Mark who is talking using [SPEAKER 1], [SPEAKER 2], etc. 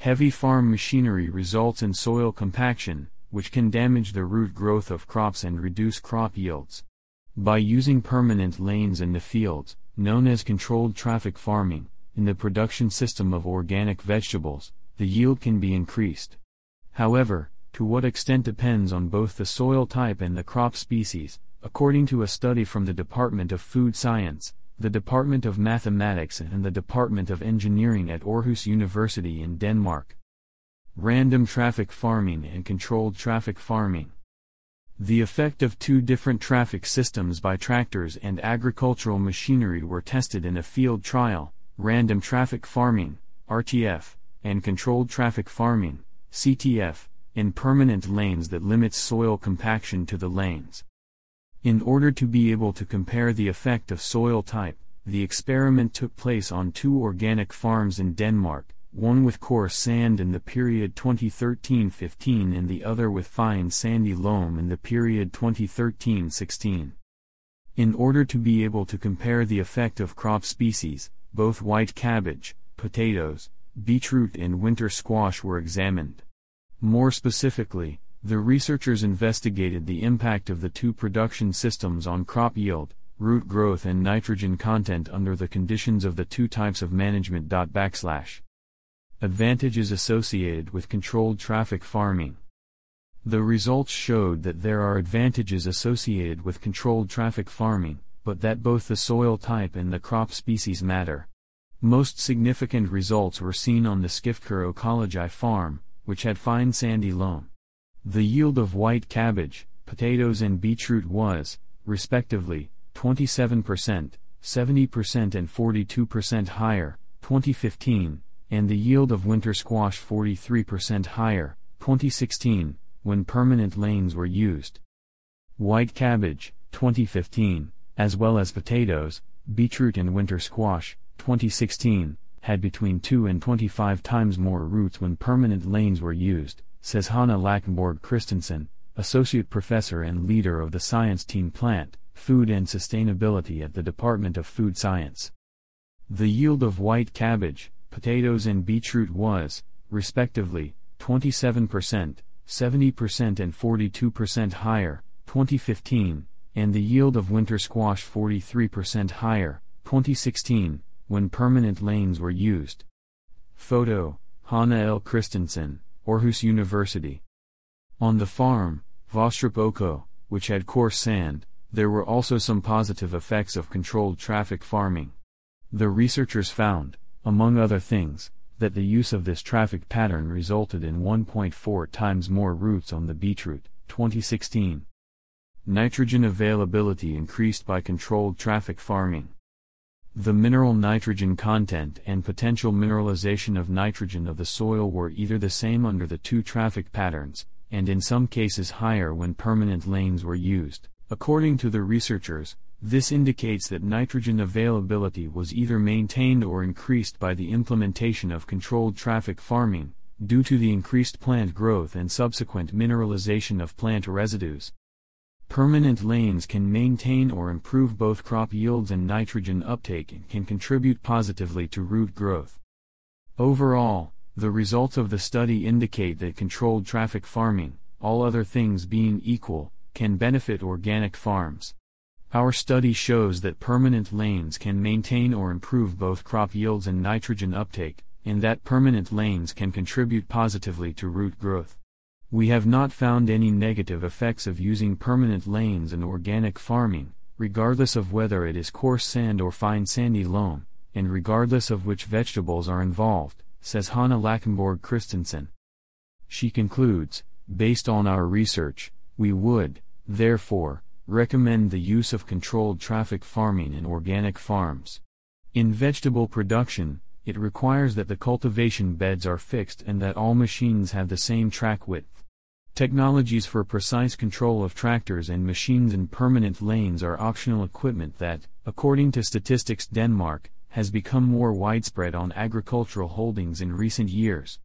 [SPEAKER 1] Heavy farm machinery results in soil compaction, which can damage the root growth of crops and reduce crop yields. By using permanent lanes in the fields, known as controlled traffic farming, in the production system of organic vegetables, the yield can be increased. However, to what extent depends on both the soil type and the crop species, according to a study from the Department of Food Science, the Department of Mathematics and the Department of Engineering at Aarhus University in Denmark. Random traffic farming and controlled traffic farming. The effect of two different traffic systems by tractors and agricultural machinery were tested in a field trial, random traffic farming, RTF, and controlled traffic farming, CTF, in permanent lanes that limits soil compaction to the lanes. In order to be able to compare the effect of soil type, the experiment took place on two organic farms in Denmark, one with coarse sand in the period 2013-15 and the other with fine sandy loam in the period 2013-16. In order to be able to compare the effect of crop species, both white cabbage, potatoes, beetroot and winter squash were examined. More specifically, the researchers investigated the impact of the two production systems on crop yield, root growth and nitrogen content under the conditions of the two types of management. Backslash. Advantages associated with controlled traffic farming. The results showed that there are advantages associated with controlled traffic farming, but that both the soil type and the crop species matter. Most significant results were seen on the Skifter Ecologi farm, which had fine sandy loam. The yield of white cabbage, potatoes and beetroot was, respectively, 27%, 70% and 42% higher, 2015, and the yield of winter squash 43% higher, 2016, when permanent lanes were used. White cabbage, 2015, as well as potatoes, beetroot and winter squash, 2016, had between 2 and 25 times more roots when permanent lanes were used, says Hanna Lakkenborg Kristensen, Associate Professor and leader of the science team Plant, Food and Sustainability at the Department of Food Science. The yield of white cabbage, potatoes and beetroot was, respectively, 27%, 70% and 42% higher, 2015, and the yield of winter squash 43% higher, 2016, when permanent lanes were used. Photo, Hanna L. Kristensen, Aarhus University. On the farm, Vostrup Oko, which had coarse sand, there were also some positive effects of controlled traffic farming. The researchers found, among other things, that the use of this traffic pattern resulted in 1.4 times more roots on the beetroot, 2016. Nitrogen availability increased by controlled traffic farming. The mineral nitrogen content and potential mineralization of nitrogen of the soil were either the same under the two traffic patterns, and in some cases higher when permanent lanes were used. According to the researchers, this indicates that nitrogen availability was either maintained or increased by the implementation of controlled traffic farming, due to the increased plant growth and subsequent mineralization of plant residues. Permanent lanes can maintain or improve both crop yields and nitrogen uptake and can contribute positively to root growth. Overall, the results of the study indicate that controlled traffic farming, all other things being equal, can benefit organic farms. Our study shows that permanent lanes can maintain or improve both crop yields and nitrogen uptake, and that permanent lanes can contribute positively to root growth. We have not found any negative effects of using permanent lanes in organic farming, regardless of whether it is coarse sand or fine sandy loam, and regardless of which vegetables are involved, says Hanna Lakkenborg Kristensen. She concludes, based on our research, we would, therefore, recommend the use of controlled traffic farming in organic farms. In vegetable production, it requires that the cultivation beds are fixed and that all machines have the same track width. Technologies for precise control of tractors and machines in permanent lanes are optional equipment that, according to Statistics Denmark, has become more widespread on agricultural holdings in recent years.